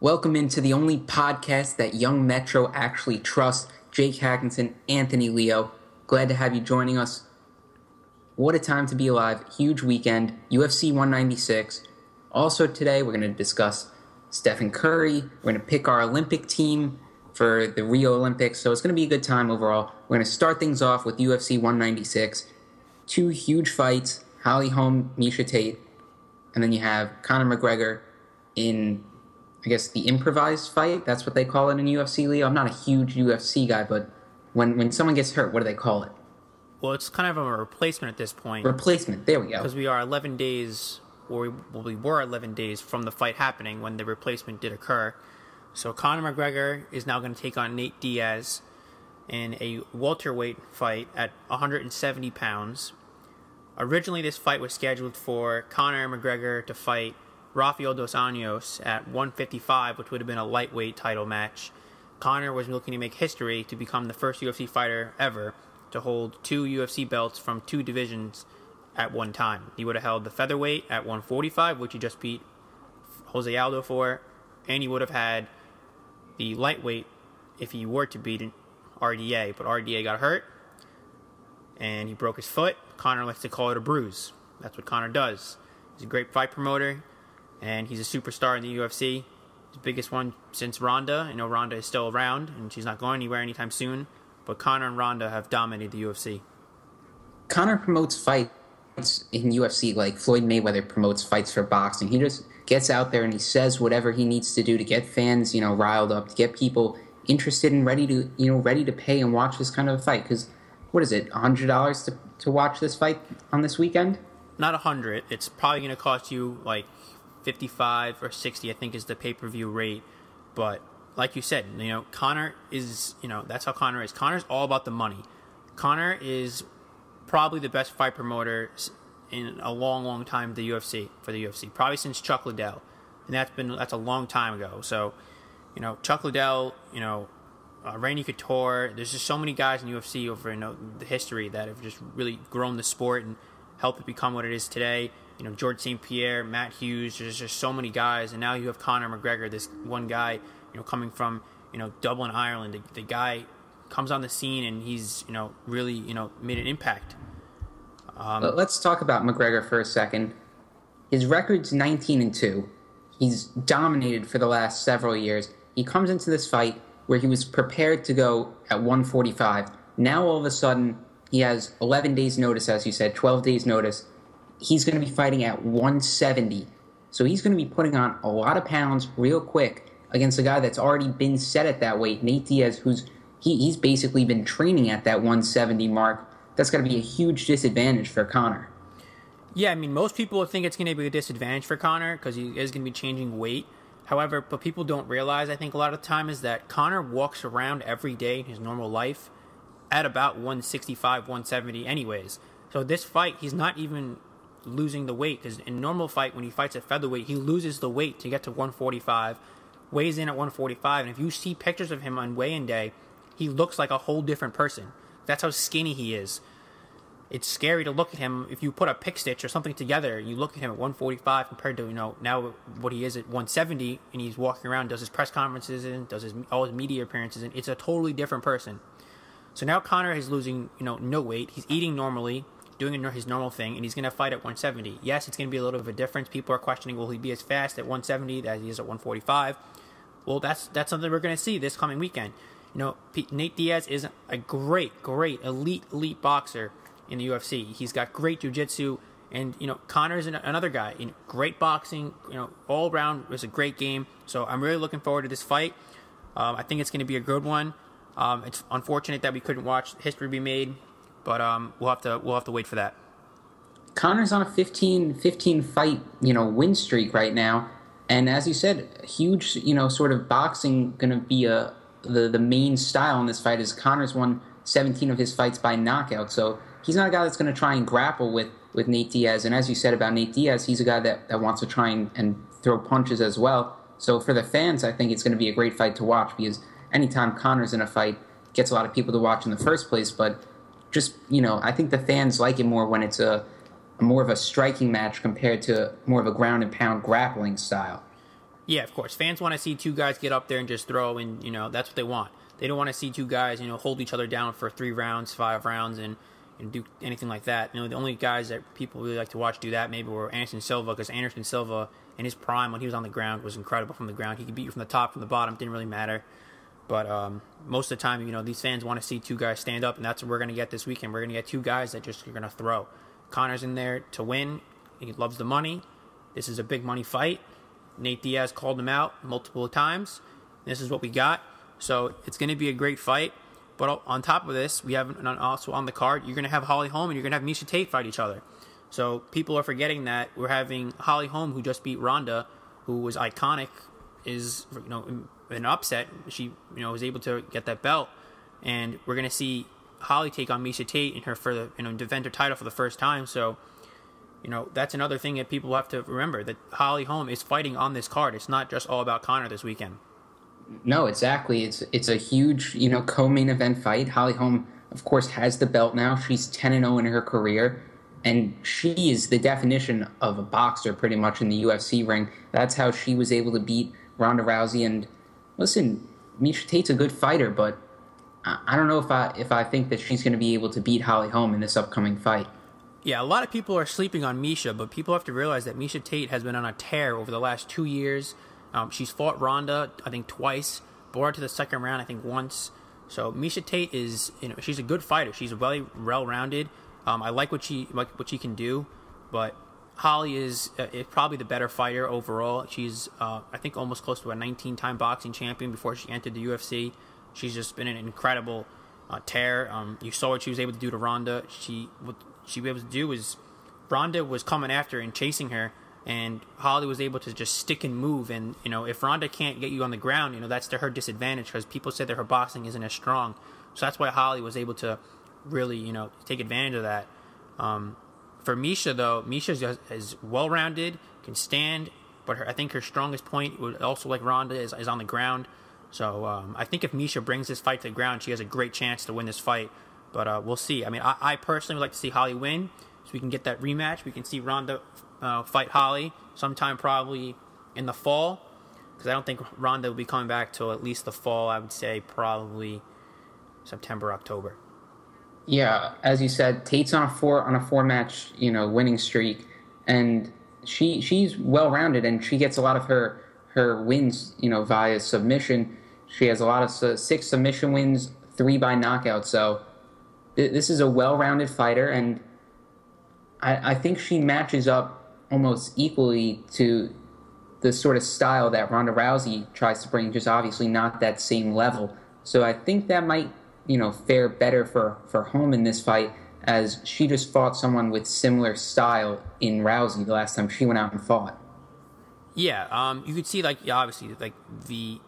Welcome into the only podcast that Young Metro actually trusts. Jake Hackinson, Anthony Leo. Glad to have you joining us. What a time to be alive. Huge weekend. UFC 196. Also, today we're going to discuss Stephen Curry. We're going to pick our Olympic team for the Rio Olympics. So it's going to be a good time overall. We're going to start things off with UFC 196. Two huge fights Holly Holm, Miesha Tate. And then you have Conor McGregor in I guess the improvised fight. That's what they call it in UFC. Leo, I'm not a huge UFC guy, but when when someone gets hurt, what do they call it? Well, it's kind of a replacement at this point Replacement. There we go. because we are 11 days, or we, well, we were 11 days from the fight happening when the replacement did occur. So Conor McGregor is now going to take on Nate Diaz in a welterweight fight at 170 pounds. Originally, this fight was scheduled for Conor McGregor to fight Rafael dos Anjos at 155, which would have been a lightweight title match. Conor was looking to make history to become the first UFC fighter ever to hold two UFC belts from two divisions at one time. He would have held the featherweight at 145, which he just beat Jose Aldo for, and he would have had the lightweight if he were to beat RDA, but RDA got hurt and he broke his foot. Conor likes to call it a bruise. That's what Conor does. He's a great fight promoter, and he's a superstar in the UFC. His biggest one since Ronda. I know Ronda is still around, and she's not going anywhere anytime soon. But Conor and Ronda have dominated the UFC. Conor promotes fights in UFC like Floyd Mayweather promotes fights for boxing. He just gets out there and he says whatever he needs to do to get fans, you know, riled up, to get people interested and ready to, you know, ready to pay and watch this kind of a fight. Because what is it, hundred dollars to to watch this fight on this weekend? Not a hundred. It's probably going to cost you like fifty-five or sixty. I think is the pay-per-view rate. But like you said, you know, Conor is, you know, that's how Conor is. Conor's all about the money. Conor is probably the best fight promoter in a long, long time. The UFC for the UFC, probably since Chuck Liddell, and that's been that's a long time ago. So, you know, Chuck Liddell, you know, uh, Randy Couture. There's just so many guys in UFC over you know, the history that have just really grown the sport and helped it become what it is today. You know, George St. Pierre, Matt Hughes. There's just so many guys, and now you have Conor McGregor, this one guy, you know, coming from you know Dublin, Ireland. The, the guy comes on the scene and he's you know really you know made an impact. Um, let's talk about McGregor for a second. His record's 19 and 2. He's dominated for the last several years. He comes into this fight where he was prepared to go at 145. Now all of a sudden, he has 11 days notice, as you said, 12 days notice. He's going to be fighting at 170. So he's going to be putting on a lot of pounds real quick against a guy that's already been set at that weight, Nate Diaz, who's he, he's basically been training at that 170 mark. That's going to be a huge disadvantage for Conor. Yeah, I mean, most people think it's going to be a disadvantage for Conor because he is going to be changing weight. However, but people don't realize, I think, a lot of the time is that Conor walks around every day in his normal life at about 165, 170, anyways. So this fight, he's not even losing the weight because in normal fight, when he fights at featherweight, he loses the weight to get to 145, weighs in at 145, and if you see pictures of him on weigh-in day, he looks like a whole different person. That's how skinny he is. It's scary to look at him. If you put a pick stitch or something together you look at him at 145 compared to you know now what he is at 170 and he's walking around does his press conferences and does his all his media appearances and it's a totally different person. So now connor is losing you know no weight. He's eating normally doing his normal thing and he's going to fight at 170 yes it's going to be a little bit of a difference people are questioning will he be as fast at 170 as he is at 145 well that's that's something we're going to see this coming weekend you know Nate Diaz is a great great elite elite boxer in the UFC. He's got great jiu-jitsu and you know Conor's an, another guy. Know, great boxing. You know, all around it was a great game. So I'm really looking forward to this fight. Um, I think it's going to be a good one. Um, it's unfortunate that we couldn't watch history be made, but um, we'll have to we'll have to wait for that. Conor's on a 15, 15 fight, you know, win streak right now, and as you said, huge, you know, sort of boxing going to be a the the main style in this fight. Is Conor's won 17 of his fights by knockout, so he's not a guy that's going to try and grapple with with Nate Diaz. And as you said about Nate Diaz, he's a guy that, that wants to try and, and throw punches as well. So for the fans, I think it's going to be a great fight to watch because anytime Conor's in a fight, gets a lot of people to watch in the first place, but just you know, I think the fans like it more when it's a, more of a striking match compared to more of a ground and pound grappling style. Yeah, of course. Fans want to see two guys get up there and just throw, and you know that's what they want. They don't want to see two guys, you know, hold each other down for three rounds, five rounds, and and do anything like that. You know, the only guys that people really like to watch do that maybe were Anderson Silva, because Anderson Silva in his prime when he was on the ground was incredible from the ground. He could beat you from the top, from the bottom, didn't really matter. But um, most of the time, you know, these fans want to see two guys stand up, and that's what we're going to get this weekend. We're going to get two guys that just are going to throw. Conor's in there to win. He loves the money. This is a big money fight. Nate Diaz called him out multiple times. This is what we got. So it's going to be a great fight. But on top of this, we have also on the card, you're going to have Holly Holm and you're going to have Miesha Tate fight each other. So people are forgetting that we're having Holly Holm, who just beat Ronda, who was iconic, is you know an upset. She you know was able to get that belt, and we're to see Holly take on Miesha Tate in her for the you know defend her title for the first time. So you know that's another thing that people have to remember that Holly Holm is fighting on this card. It's not just all about Conor this weekend. No, exactly. It's it's a huge, you know, co-main event fight. Holly Holm, of course, has the belt now. She's 10 and 0 in her career, and she is the definition of a boxer pretty much in the UFC ring. That's how she was able to beat Ronda Rousey and listen, Miesha Tate's a good fighter, but I don't know if I if I think that she's going to be able to beat Holly Holm in this upcoming fight. Yeah, a lot of people are sleeping on Miesha, but people have to realize that Miesha Tate has been on a tear over the last two years. Um, she's fought Ronda, I think, twice. Brought her to the second round, I think, once. So Miesha Tate is, you know, she's a good fighter. She's very well-rounded. Um, I like what she like what she can do, but Holly is, uh, probably the better fighter overall. She's, uh, I think, almost close to a 19-time boxing champion before she entered the UFC. She's just been an incredible uh, tear. Um, you saw what she was able to do to Ronda. She what she was able to do was Ronda was coming after and chasing her and Holly was able to just stick and move. And you know, if Ronda can't get you on the ground, you know that's to her disadvantage because people said that her boxing isn't as strong. So that's why Holly was able to really, you know, take advantage of that. Um, for Miesha though, Miesha is well-rounded, can stand, but her, I think her strongest point, would also like Ronda, is, is on the ground. So um, I think if Miesha brings this fight to the ground, she has a great chance to win this fight. But uh, we'll see. I mean, I, I personally would like to see Holly win, so we can get that rematch. We can see Ronda uh, fight Holly sometime probably in the fall because I don't think Ronda will be coming back till at least the fall. I would say probably September, October. Yeah, as you said, Tate's on a four on a four match you know winning streak, and she she's well rounded and she gets a lot of her her wins you know via submission. She has a lot of uh, six submission wins, three by knockout. So th- this is a well rounded fighter, and I, I think she matches up almost equally to the sort of style that Ronda Rousey tries to bring, just obviously not that same level. So I think that might, you know, fare better for, for Holm in this fight as she just fought someone with similar style in Rousey the last time she went out and fought. Yeah, um, you could see like obviously like the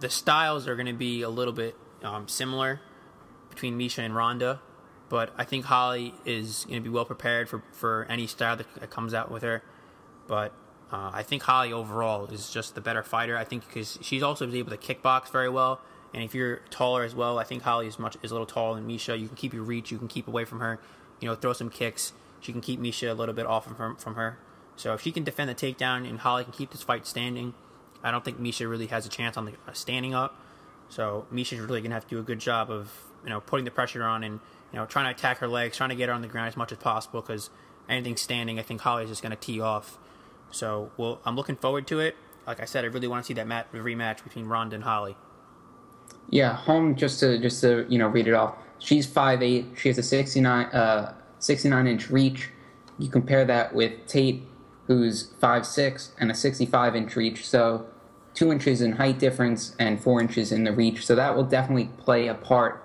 the styles are going to be a little bit um, similar between Miesha and Ronda but I think Holly is going to be well prepared for, for any style that, that comes out with her. But uh, I think Holly overall is just the better fighter. I think because she's also able to kickbox very well, and if you're taller as well, I think Holly is much is a little taller than Miesha. You can keep your reach, you can keep away from her, you know, throw some kicks. She can keep Miesha a little bit off from from her. So if she can defend the takedown and Holly can keep this fight standing, I don't think Miesha really has a chance on the uh, standing up. So Miesha's really gonna have to do a good job of you know putting the pressure on and you know, trying to attack her legs, trying to get her on the ground as much as possible because anything standing, I think Holly's just to tee off. So, well, I'm looking forward to it. Like I said, I really want to see that mat- rematch between Ronda and Holly. Yeah, Holm just to just to you know read it off. She's five eight. She has a 69, uh, 69 inch reach. You compare that with Tate, who's five six and a sixty five inch reach. So two inches in height difference and four inches in the reach. So that will definitely play a part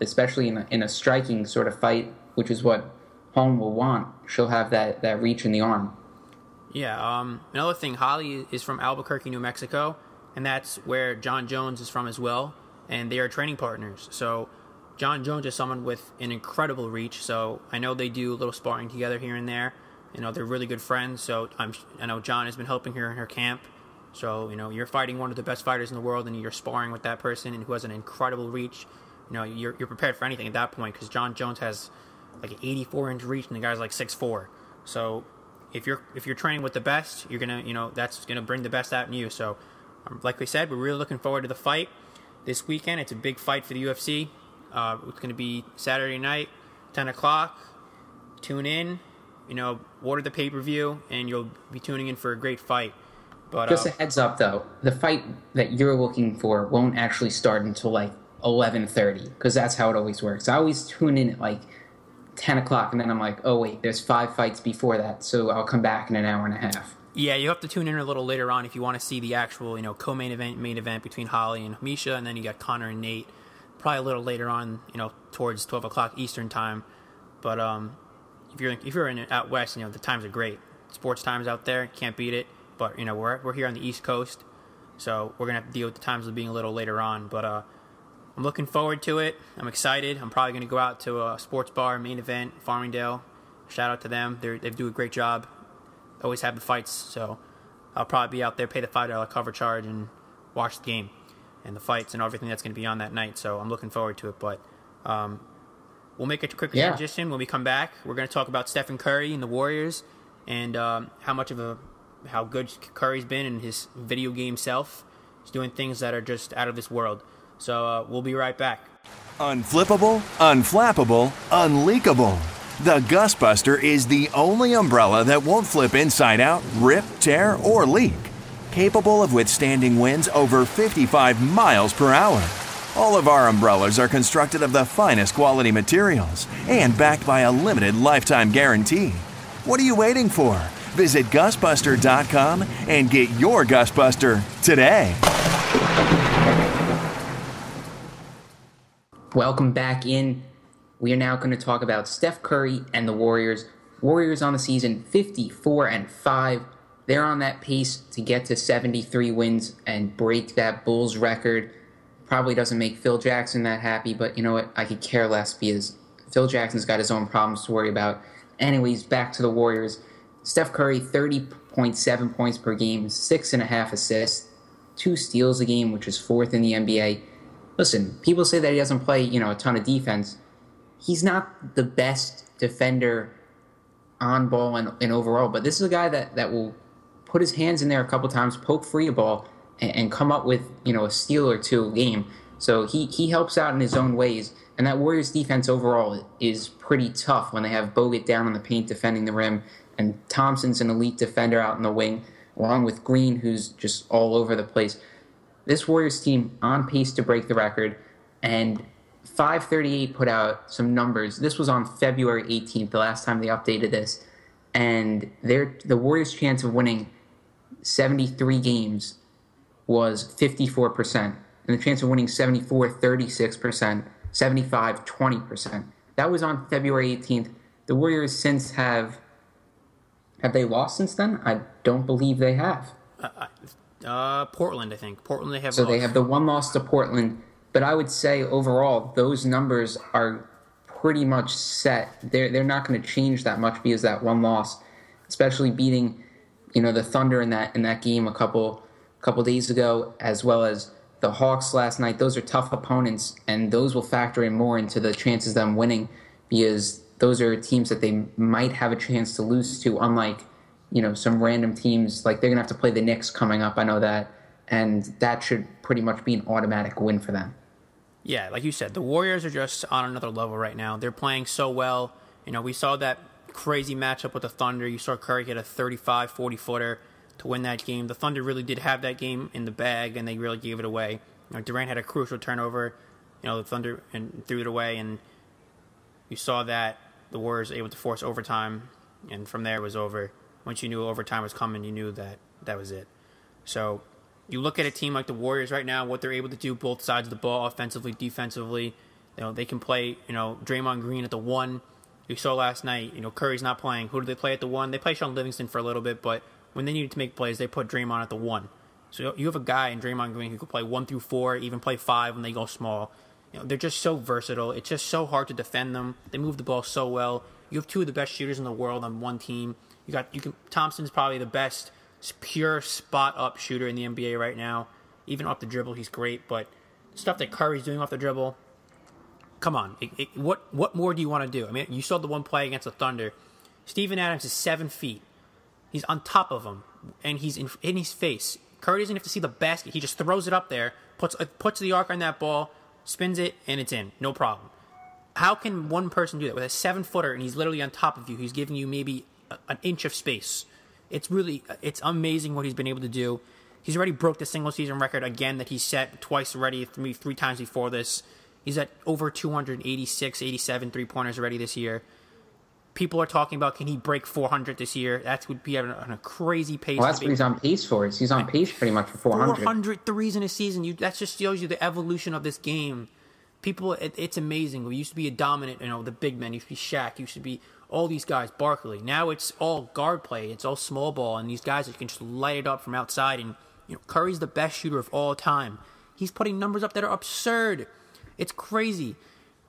especially in a, in a striking sort of fight, which is what Holm will want. She'll have that, that reach in the arm. Yeah. Um, another thing, Holly is from Albuquerque, New Mexico, and that's where Jon Jones is from as well, and they are training partners. So Jon Jones is someone with an incredible reach. So I know they do a little sparring together here and there. You know, they're really good friends. So I'm, I know Jon has been helping her in her camp. So you know, you're fighting one of the best fighters in the world, and you're sparring with that person and who has an incredible reach you know you're you're prepared for anything at that point because Jon Jones has like an 84 inch reach and the guy's like 6'4". So if you're if you're training with the best, you're gonna you know that's gonna bring the best out in you. So like we said, we're really looking forward to the fight this weekend. It's a big fight for the UFC. Uh, it's gonna be Saturday night, 10 o'clock. Tune in. You know, order the pay per view, and you'll be tuning in for a great fight. But Just uh, a heads up, though, the fight that you're looking for won't actually start until like 11:30 because that's how it always works. I always tune in at like 10 o'clock, and then I'm like, oh wait, there's five fights before that, so I'll come back in an hour and a half. Yeah, you have to tune in a little later on if you want to see the actual, you know, co-main event, main event between Holly and Miesha, and then you got Conor and Nate. Probably a little later on, you know, towards twelve o'clock Eastern time. But um, if you're if you're in out west, you know the times are great. Sports times out there, can't beat it. But you know we're we're here on the East Coast, so we're gonna have to deal with the times of being a little later on. But uh, I'm looking forward to it. I'm excited. I'm probably gonna go out to a sports bar, main event, Farmingdale. Shout out to them. They they do a great job. Always have the fights, so I'll probably be out there, pay the five dollar cover charge, and watch the game and the fights and everything that's going to be on that night. So I'm looking forward to it. But um, we'll make a quick Yeah. transition when we come back. We're going to talk about Stephen Curry and the Warriors and um, how much of a how good Curry's been in his video game self. He's doing things that are just out of this world. So uh, we'll be right back. Unflippable, unflappable, unleakable. The GustBuster is the only umbrella that won't flip inside out, rip, tear, or leak. Capable of withstanding winds over 55 miles per hour. All of our umbrellas are constructed of the finest quality materials and backed by a limited lifetime guarantee. What are you waiting for? Visit gustbuster.com and get your GustBuster today. Welcome back in. We are now going to talk about Steph Curry and the Warriors. Warriors on the season 54 and 5. They're on that pace to get to 73 wins and break that Bulls record. Probably doesn't make Phil Jackson that happy, but you know what? I could care less because Phil Jackson's got his own problems to worry about. Anyways, back to the Warriors. Steph Curry, 30.7 points per game, six and a half assists, two steals a game, which is fourth in the NBA listen, people say that he doesn't play, you know, a ton of defense. He's not the best defender on ball and, and overall, but this is a guy that, that will put his hands in there a couple times, poke free a ball, and, and come up with, you know, a steal or two a game. So he, he helps out in his own ways. And that Warriors defense overall is pretty tough when they have Bogut down in the paint defending the rim, and Thompson's an elite defender out in the wing, along with Green, who's just all over the place this Warriors team on pace to break the record, and 538 put out some numbers. This was on February 18th, the last time they updated this, and their the Warriors' chance of winning 73 games was 54%, and the chance of winning 74 36%, 75 20%. That was on February 18th. The Warriors since have have they lost since then? I don't believe they have. Uh, Portland, I think. Portland, they have. So they have the one loss to Portland, but I would say overall those numbers are pretty much set. They're they're not going to change that much because that one loss, especially beating, you know, the Thunder in that in that game a couple couple days ago, as well as the Hawks last night. Those are tough opponents, and those will factor in more into the chances them winning because those are teams that they might have a chance to lose to, unlike you know some random teams like they're gonna have to play the Knicks coming up. I know that, and that should pretty much be an automatic win for them. Yeah, like you said, the Warriors are just on another level right now. They're playing so well. You know, we saw that crazy matchup with the Thunder. You saw Curry hit a 35, 40 footer to win that game. The Thunder really did have that game in the bag, and they really gave it away. You know, Durant had a crucial turnover. You know, the Thunder and threw it away, and you saw that the Warriors able to force overtime, and from there it was over. Once you knew overtime was coming, you knew that that was it. So you look at a team like the Warriors right now, what they're able to do both sides of the ball, offensively, defensively. You know, they can play, you know, Draymond Green at the one. You saw last night, you know, Curry's not playing. Who do they play at the one? They play Shaun Livingston for a little bit, but when they needed to make plays, they put Draymond at the one. So you have a guy in Draymond Green who could play one through four, even play five when they go small. You know, they're just so versatile. It's just so hard to defend them. They move the ball so well. You have two of the best shooters in the world on one team. You got you can Thompson's probably the best pure spot up shooter in the NBA right now. Even off the dribble, he's great. But stuff that Curry's doing off the dribble, come on, it, it, what what more do you want to do? I mean, you saw the one play against the Thunder. Steven Adams is seven feet. He's on top of him, and he's in, in his face. Curry doesn't have to see the basket. He just throws it up there, puts uh, puts the arc on that ball, spins it, and it's in. No problem. How can one person do that with a seven footer and he's literally on top of you? He's giving you maybe a, an inch of space. It's really it's amazing what he's been able to do. He's already broke the single season record again that he set twice already, three three times before this. He's at over 286, 87 three pointers already this year. People are talking about can he break 400 this year? That would be on a, crazy pace. Well, that's what he's on pace for. He's on pace pretty much for 400. 400 threes in a season. You that just shows you the evolution of this game. People, it, it's amazing. We used to be a dominant, you know, the big men. Used to be Shaq. Used to be all these guys, Barkley. Now it's all guard play. It's all small ball, and these guys that can just light it up from outside. And you know, Curry's the best shooter of all time. He's putting numbers up that are absurd. It's crazy.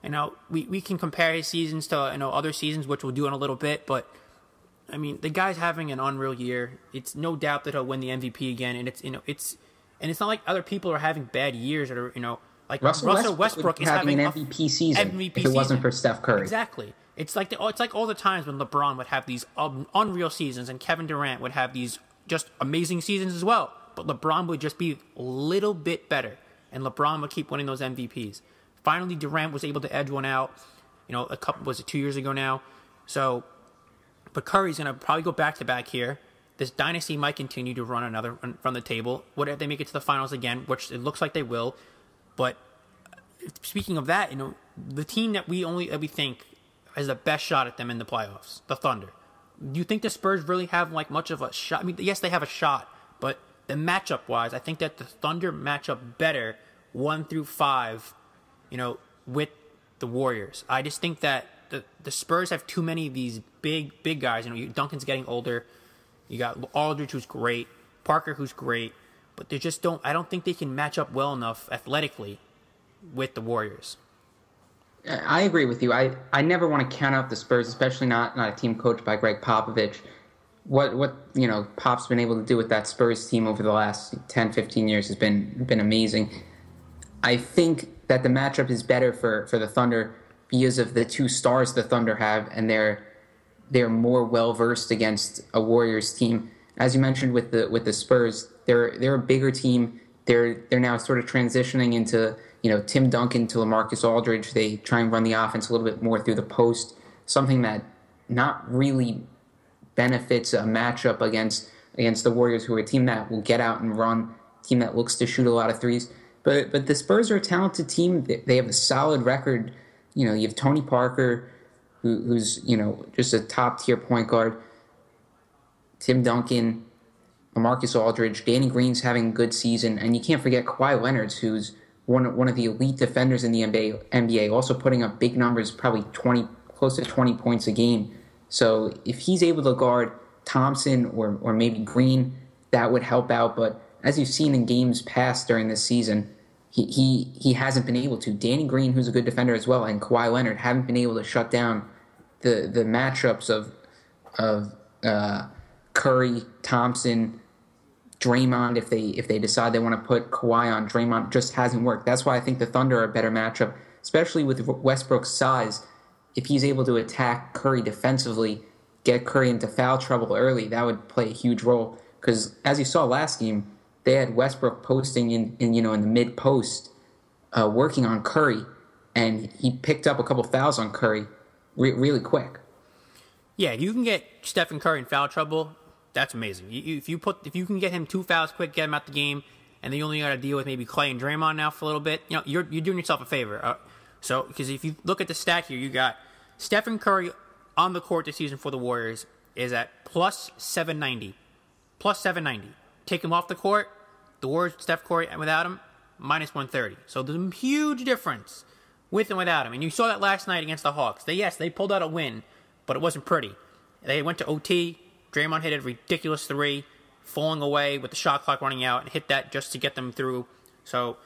You know, we, we can compare his seasons to you know other seasons, which we'll do in a little bit. But I mean, the guy's having an unreal year. It's no doubt that he'll win the MVP again, and it's you know it's and it's not like other people are having bad years or you know like Russell, Russell Westbrook, Westbrook is having an MVP season MVP if it wasn't for Steph Curry. Exactly. It's like the, oh, it's like all the times when LeBron would have these um, unreal seasons and Kevin Durant would have these just amazing seasons as well. But LeBron would just be a little bit better, and LeBron would keep winning those MVPs. Finally, Durant was able to edge one out. You know, a couple was it two years ago now. So, but Curry's gonna probably go back to back here. This dynasty might continue to run another from the table. What if they make it to the finals again? Which it looks like they will. But uh, speaking of that, you know, the team that we only that we think has the best shot at them in the playoffs, the Thunder. Do you think the Spurs really have like much of a shot? I mean, yes, they have a shot, but the matchup wise, I think that the Thunder match up better one through five, you know, with the Warriors. I just think that the the Spurs have too many of these big big guys. You know, Duncan's getting older. You got Aldridge, who's great, Parker, who's great, but they just don't. I don't think they can match up well enough athletically with the Warriors. I agree with you. I, I never want to count out the Spurs, especially not not a team coached by Gregg Popovich. What what you know Pop's been able to do with that Spurs team over the last 10, 15 years has been been amazing. I think that the matchup is better for, for the Thunder because of the two stars the Thunder have, and they're they're more well versed against a Warriors team. As you mentioned with the with the Spurs, they're they're a bigger team. They're they're now sort of transitioning into you know Tim Duncan to Lamarcus Aldridge. They try and run the offense a little bit more through the post, something that not really benefits a matchup against against the Warriors, who are a team that will get out and run, team that looks to shoot a lot of threes. But but the Spurs are a talented team. They, have a solid record. You know, you have Tony Parker, who, who's you know just a top tier point guard. Tim Duncan, Lamarcus Aldridge, Danny Green's having a good season, and you can't forget Kawhi Leonard, who's one one of the elite defenders in the NBA. NBA, also putting up big numbers, probably twenty, close to twenty points a game. So if he's able to guard Thompson or or maybe Green, that would help out. But as you've seen in games past during this season, he he he hasn't been able to. Danny Green, who's a good defender as well, and Kawhi Leonard haven't been able to shut down the the matchups of of uh, Curry, Thompson, Draymond. If they if they decide they want to put Kawhi on Draymond, just hasn't worked. That's why I think the Thunder are a better matchup, especially with Westbrook's size. If he's able to attack Curry defensively, get Curry into foul trouble early, that would play a huge role. Because as you saw last game, they had Westbrook posting in, in you know in the mid post, uh, working on Curry, and he picked up a couple fouls on Curry re- really quick. Yeah, you can get Stephen Curry in foul trouble, that's amazing. You, if you put if you can get him two fouls quick, get him out the game, and then you only got to deal with maybe Clay and Draymond now for a little bit, you know, you're you're doing yourself a favor. Uh, so because if you look at the stat here, you got Stephen Curry on the court this season for the Warriors is at plus seven ninety, plus seven ninety. Take him off the court, the Warriors Steph Curry and without him minus one thirty. So there's a huge difference with and without him. And you saw that last night against the Hawks. They yes, they pulled out a win, but it wasn't pretty. They went to OT. Draymond hit a ridiculous three, falling away with the shot clock running out, and hit that just to get them through. So,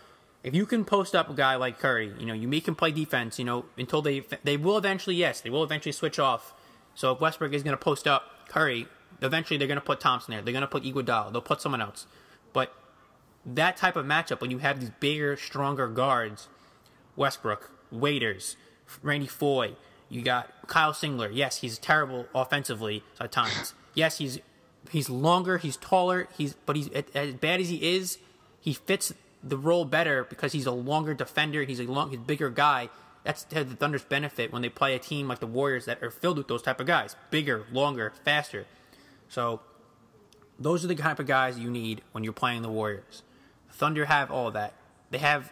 if you can post up a guy like Curry, you know you make him play defense. You know until they they will eventually yes they will eventually switch off. So if Westbrook is going to post up Curry, eventually they're going to put Thompson there. They're going to put Iguodala. They'll put someone else. But that type of matchup when you have these bigger, stronger guards, Westbrook, Waiters, Randy Foye. You got Kyle Singler. Yes, he's terrible offensively at times. Yes, he's he's longer, he's taller, he's but he's as bad as he is, he fits the role better because he's a longer defender. He's a long, he's a bigger guy. That's the Thunder's benefit when they play a team like the Warriors that are filled with those type of guys, bigger, longer, faster. So those are the type of guys you need when you're playing the Warriors. The Thunder have all that. They have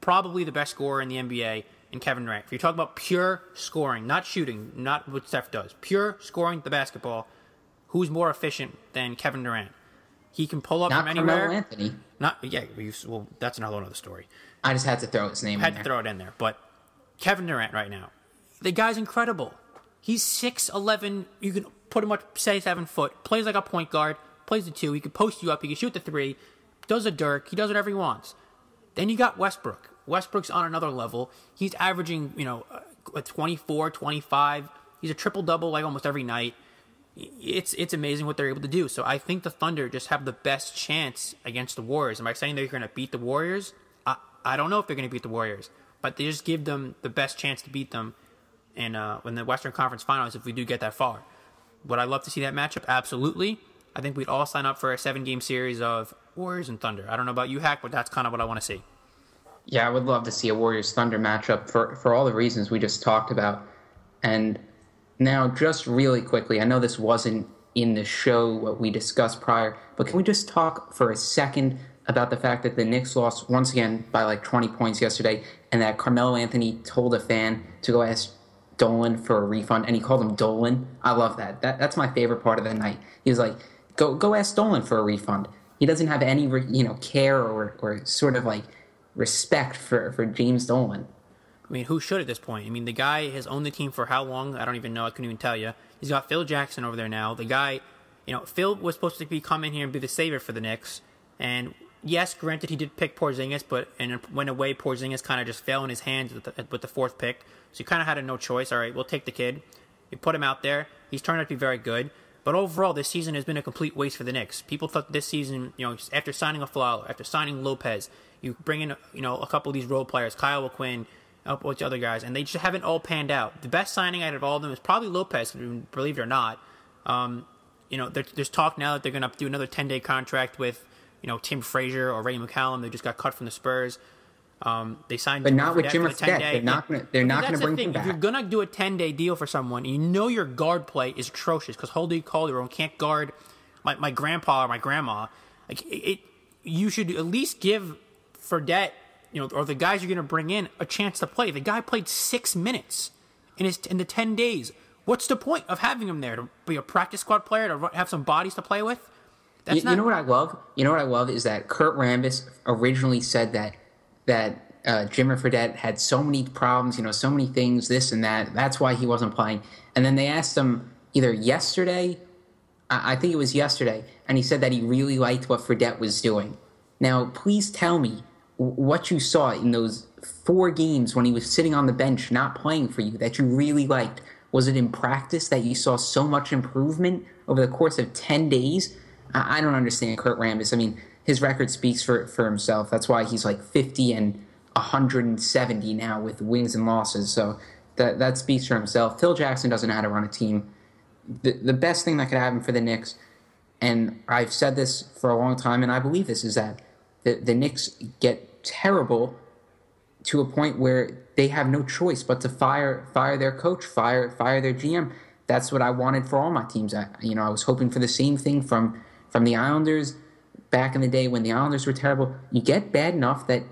probably the best scorer in the NBA in Kevin Durant. If you talk about pure scoring, not shooting, not what Steph does, pure scoring the basketball, who's more efficient than Kevin Durant? He can pull up Not from anywhere. Carmelo Anthony. Not yeah. Well, that's another other story. I just had to throw his name Had in to there. throw it in there, but Kevin Durant right now, the guy's incredible. He's six eleven. You can put him up, say seven foot. Plays like a point guard. Plays the two. He can post you up. He can shoot the three. Does a Dirk. He does whatever he wants. Then you got Westbrook. Westbrook's on another level. He's averaging, you know, uh, a 24, 25. He's a triple double like almost every night. It's it's amazing what they're able to do. So I think the Thunder just have the best chance against the Warriors. Am I saying they're going to beat the Warriors? I I don't know if they're going to beat the Warriors, but they just give them the best chance to beat them in uh, in the Western Conference Finals if we do get that far. Would I love to see that matchup? Absolutely. I think we'd all sign up for a seven game series of Warriors and Thunder. I don't know about you, Hack, but that's kind of what I want to see. Yeah, I would love to see a Warriors Thunder matchup for, for all the reasons we just talked about. And now, just really quickly, I know this wasn't in the show what we discussed prior, but can we just talk for a second about the fact that the Knicks lost once again by like 20 points yesterday, and that Carmelo Anthony told a fan to go ask Dolan for a refund, and he called him Dolan. I love that. That that's my favorite part of the night. He was like, "Go go ask Dolan for a refund." He doesn't have any you know care or or sort of like respect for for James Dolan. I mean, who should at this point? I mean, the guy has owned the team for how long? I don't even know. I couldn't even tell you. He's got Phil Jackson over there now. The guy, you know, Phil was supposed to be come in here and be the savior for the Knicks. And yes, granted, he did pick Porzingis, but and went away. Porzingis kind of just fell in his hands with the, with the fourth pick. So you kind of had a no choice. All right, we'll take the kid. You put him out there. He's turned out to be very good. But overall, this season has been a complete waste for the Knicks. People thought this season, you know, after signing Afflalo, after signing Lopez, you bring in, you know, a couple of these role players, Kyle O'Quinn, a bunch of other guys, and they just haven't all panned out. The best signing out of all of them is probably Lopez, believe it or not. Um, you know, there, there's talk now that they're going to do another 10 day contract with, you know, Tim Frazier or Ray McCallum. They just got cut from the Spurs. Um, they signed, But not with Jim Jimmer for the 10 Fredette. They're not gonna- they're But not that's gonna the bring thing. him If you're gonna do a 10 day deal for someone, you know your guard play is atrocious because Holdy Calderon can't guard my, my grandpa or my grandma. Like it, it, you should at least give Fredette, you know, or the guys you're gonna bring in a chance to play. The guy played six minutes in his in the 10 days. What's the point of having him there to be a practice squad player to have some bodies to play with? That's You, you know what I love? You know what I love is that Kurt Rambis originally said that that uh, Jimmer Fredette had so many problems, you know, so many things, this and that. That's why he wasn't playing. And then they asked him either yesterday, I, I think it was yesterday, and he said that he really liked what Fredette was doing. Now, please tell me what you saw in those four games when he was sitting on the bench not playing for you that you really liked. Was it in practice that you saw so much improvement over the course of 10 days? I, I don't understand Kurt Rambis. I mean, his record speaks for, for himself. That's why he's like 50 and 170 now with wins and losses. So that, that speaks for himself. Phil Jackson doesn't know how to run a team. The, the best thing that could happen for the Knicks, and I've said this for a long time, and I believe this, is that the, the Knicks get terrible to a point where they have no choice but to fire fire their coach, fire fire their GM. That's what I wanted for all my teams. I, you know, I was hoping for the same thing from from the Islanders back in the day when the Islanders were terrible. You get bad enough that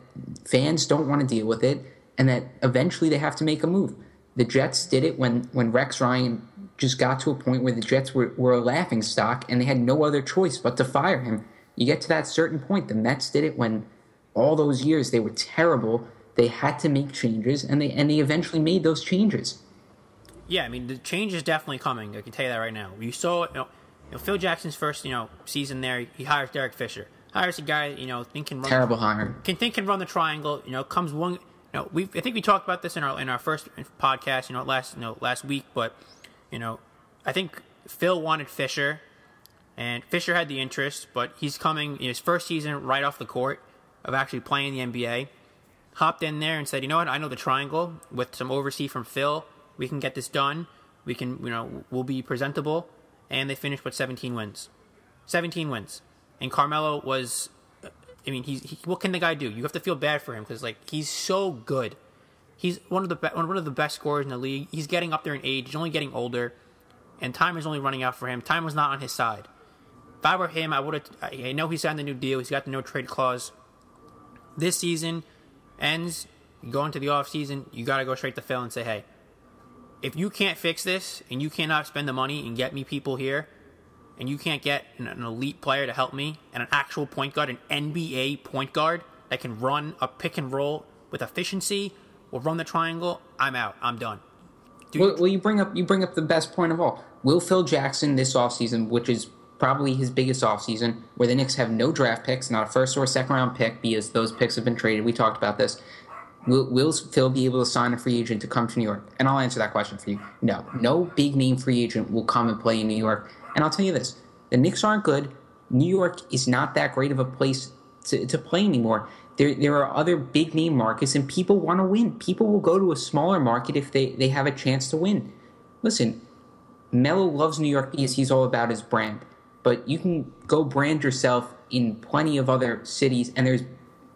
fans don't want to deal with it, and that eventually they have to make a move. The Jets did it when when Rex Ryan just got to a point where the Jets were, were a laughing stock and they had no other choice but to fire him. You get to that certain point. The Mets did it when all those years they were terrible. They had to make changes, and they and they eventually made those changes. Yeah, I mean the change is definitely coming. I can tell you that right now. You saw, you know, you know Phil Jackson's first, you know, season there. He hires Derek Fisher, hires a guy, you know, think can run Terrible hire. can think can run the triangle. You know, comes one. You know, we I think we talked about this in our in our first podcast. You know, last you know last week, but you know, I think Phil wanted Fisher, and Fisher had the interest, but he's coming in his first season right off the court of actually playing the NBA. hopped in there and said, you know what, I know the triangle with some oversee from Phil. We can get this done. We can, you know, we'll be presentable. And they finished with 17 wins. 17 wins. And Carmelo was, I mean, he's, he, what can the guy do? You have to feel bad for him because, like, he's so good. He's one of the be- one of the best scorers in the league. He's getting up there in age. He's only getting older, and time is only running out for him. Time was not on his side. If I were him, I would have. I know he signed the new deal. He's got the no trade clause. This season ends. You go into the off season. You got to go straight to Phil and say, "Hey, if you can't fix this and you cannot spend the money and get me people here, and you can't get an, an elite player to help me and an actual point guard, an NBA point guard that can run a pick and roll with efficiency." will run the triangle. I'm out. I'm done. well, well, you bring up you bring up the best point of all. Will Phil Jackson this offseason, which is probably his biggest offseason, where the Knicks have no draft picks, not a first or second round pick, because those picks have been traded. We talked about this. Will, will Phil be able to sign a free agent to come to New York? And I'll answer that question for you. No, no big name free agent will come and play in New York. And I'll tell you this: the Knicks aren't good. New York is not that great of a place to, to play anymore. There, there are other big name markets, and people want to win. People will go to a smaller market if they, they have a chance to win. Listen, Melo loves New York because he's all about his brand, but you can go brand yourself in plenty of other cities, and there's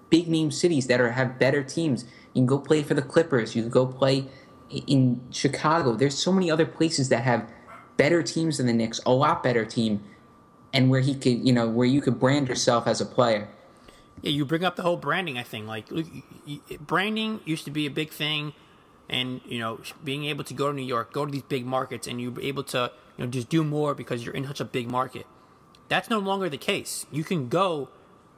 big name cities that are have better teams. You can go play for the Clippers. You can go play in Chicago. There's so many other places that have better teams than the Knicks, a lot better team, and where he could, you know, where you could brand yourself as a player. Yeah, you bring up the whole branding. I think like branding used to be a big thing, and you know being able to go to New York, go to these big markets, and you're able to you know just do more because you're in such a big market. That's no longer the case. You can go,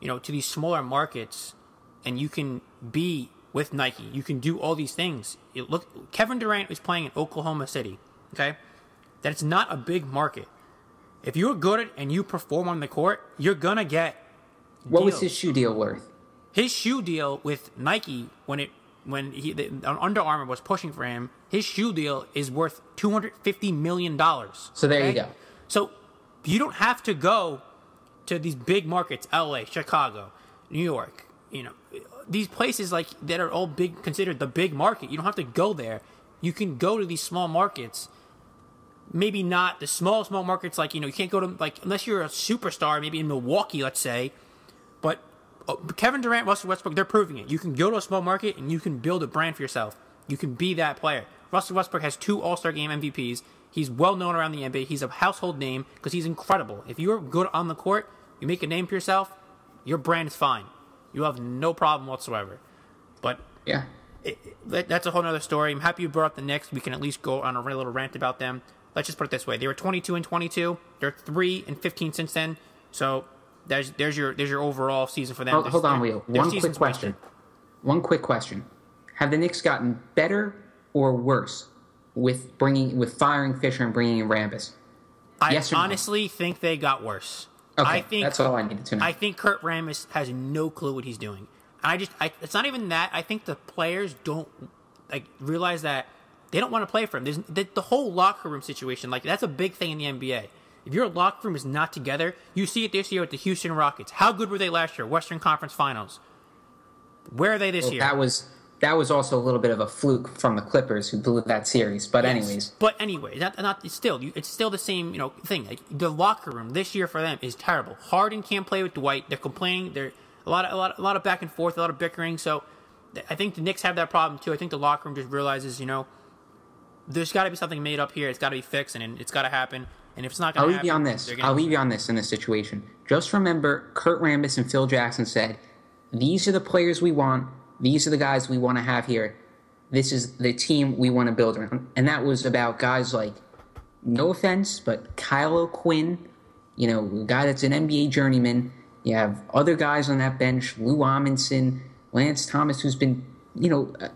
you know, to these smaller markets, and you can be with Nike. You can do all these things. Look, Kevin Durant is playing in Oklahoma City. Okay, that's not a big market. If you're good and you perform on the court, you're gonna get what deal. was his shoe deal worth? His shoe deal with Nike when it when he the, uh, Under Armour was pushing for him, his shoe deal is worth two hundred fifty million dollars. So there okay? you go. So you don't have to go to these big markets, L.A., Chicago, New York. You know these places like that are all big considered the big market. You don't have to go there. You can go to these small markets. Maybe not the small small markets like you know you can't go to like unless you're a superstar. Maybe in Milwaukee, let's say but uh, Kevin Durant, Russell Westbrook, they're proving it. You can go to a small market and you can build a brand for yourself. You can be that player. Russell Westbrook has two All Star Game MVPs. He's well known around the NBA. He's a household name because he's incredible. If you're good on the court, you make a name for yourself, your brand is fine. You have no problem whatsoever. But yeah, it, it, that's a whole other story. I'm happy you brought up the Knicks. We can at least go on a little rant about them. Let's just put it this way: they were 22 and 22. They're three and 15 since then. So there's there's your there's your overall season for them. Hold, hold on, Wheel. One quick question. One quick question: Have the Knicks gotten better or worse with bringing with firing Fisher and bringing in Rambis? I yes honestly no? think they got worse. Okay, I think that's all I needed to know. I think Kurt Rambis has no clue what he's doing. I just, I, it's not even that. I think the players don't like realize that they don't want to play for him. There's the, the whole locker room situation. Like that's a big thing in the NBA. If your locker room is not together, you see it this year with the Houston Rockets. How good were they last year? Western Conference Finals. Where are they this well, year? That was that was also a little bit of a fluke from the Clippers who blew that series. But yes. anyways, but anyway, not, not it's still it's still the same you know thing. Like the locker room this year for them is terrible. Harden can't play with Dwight. They're complaining. They're a lot of a lot a lot of back and forth, a lot of bickering. So I think the Knicks have that problem too. I think the locker room just realizes you know there's got to be something made up here. It's got to be fixed, and it's got to happen. And if it's not going to I'll leave you on this. I'll leave you on this in this situation. Just remember, Kurt Rambis and Phil Jackson said, "These are the players we want. These are the guys we want to have here. This is the team we want to build around." And that was about guys like, no offense, but Kyle Quinn, you know, a guy that's an NBA journeyman. You have other guys on that bench, Lou Amundson, Lance Thomas, who's been, you know, a,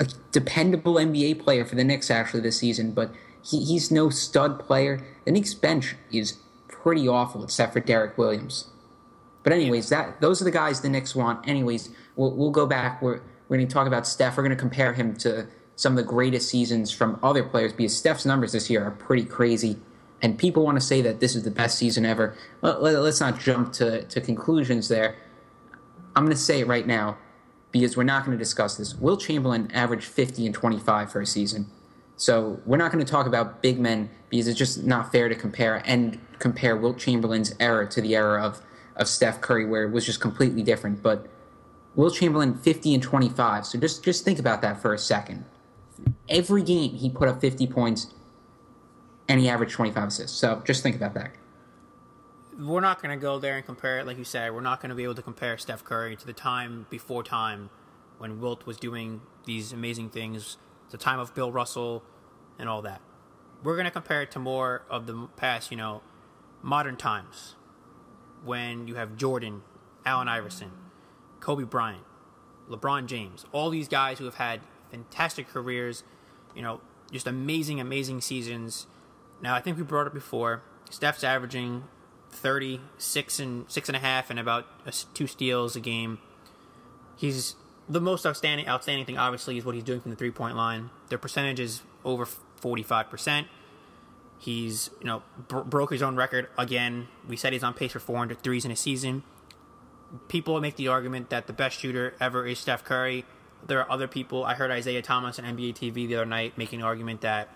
a dependable NBA player for the Knicks actually this season, but he, he's no stud player. The Knicks bench is pretty awful, except for Derrick Williams. But anyways, that those are the guys the Knicks want. Anyways, we'll, we'll go back. We're we're going to talk about Steph. We're going to compare him to some of the greatest seasons from other players because Steph's numbers this year are pretty crazy. And people want to say that this is the best season ever. Let, us not jump to, to conclusions there. I'm going to say it right now. because we're not going to discuss this. Wilt Chamberlain averaged 50 and 25 for a season. So we're not going to talk about big men because it's just not fair to compare and compare Wilt Chamberlain's era to the era of, of Steph Curry, where it was just completely different. But Wilt Chamberlain 50 and 25. So just just think about that for a second. Every game he put up 50 points and he averaged 25 assists. So just think about that. We're not going to go there and compare it, like you said. We're not going to be able to compare Steph Curry to the time before time when Wilt was doing these amazing things, the time of Bill Russell and all that. We're going to compare it to more of the past, you know, modern times when you have Jordan, Allen Iverson, Kobe Bryant, LeBron James, all these guys who have had fantastic careers, you know, just amazing, amazing seasons. Now, I think we brought it before. Steph's averaging 36 and six and a half and about two steals a game. He's the most outstanding outstanding thing obviously is what he's doing from the three point line. Their percentage is over 45%. He's, you know, bro- broke his own record again. We said he's on pace for 400 threes in a season people make the argument that the best shooter ever is Steph Curry. There are other people. I heard Isiah Thomas on NBA TV the other night making an argument that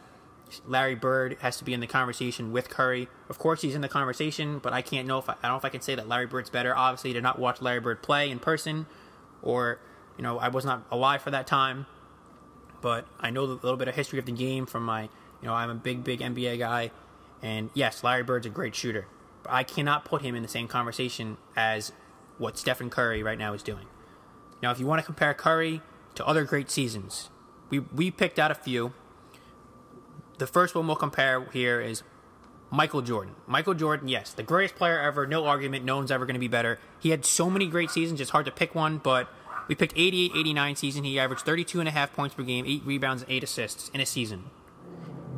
Larry Bird has to be in the conversation with Curry. Of course, he's in the conversation, but I can't know if I, I don't know if I can say that Larry Bird's better. Obviously, did not watch Larry Bird play in person, or you know, I was not alive for that time. But I know a little bit of history of the game from my, you know, I'm a big, big NBA guy, and yes, Larry Bird's a great shooter. But I cannot put him in the same conversation as what Stephen Curry right now is doing. Now, if you want to compare Curry to other great seasons, we, we picked out a few. The first one we'll compare here is Michael Jordan. Michael Jordan, yes, the greatest player ever, no argument, no one's ever going to be better. He had so many great seasons, it's hard to pick one, but we picked 88 89 season. He averaged 32 and a half points per game, 8 rebounds, and 8 assists in a season.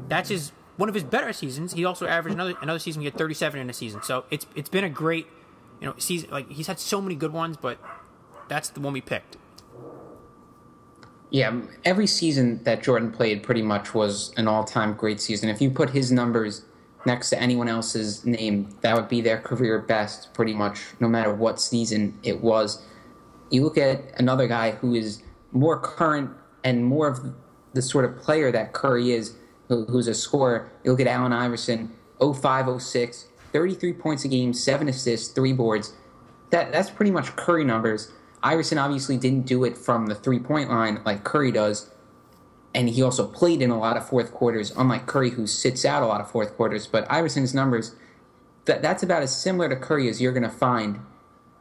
That's his one of his better seasons. He also averaged another another season he had 37 in a season. So it's it's been a great you know, season like he's had so many good ones, but that's the one we picked. Yeah, every season that Jordan played pretty much was an all-time great season. If you put his numbers next to anyone else's name, that would be their career best, pretty much, no matter what season it was. You look at another guy who is more current and more of the sort of player that Curry is, who's a scorer. You look at Allen Iverson, 05, 06, 33 points a game, seven assists, three boards. That that's pretty much Curry numbers. Iverson obviously didn't do it from the three point line like Curry does, and he also played in a lot of fourth quarters, unlike Curry who sits out a lot of fourth quarters. But Iverson's numbers, that that's about as similar to Curry as you're going to find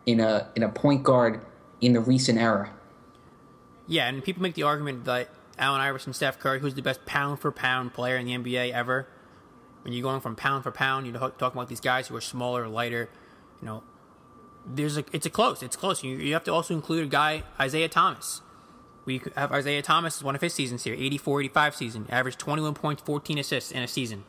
in a in a point guard in the recent era. Yeah, and people make the argument that Allen Iverson, Steph Curry, who's the best pound for pound player in the NBA ever, when you're going from pound for pound, you're talking about these guys who are smaller, lighter. You know, there's a it's a close. It's close. You, you have to also include a guy Isiah Thomas. We have Isiah Thomas is one of his seasons here, 84 85 season, averaged 21 points, 14 assists in a season.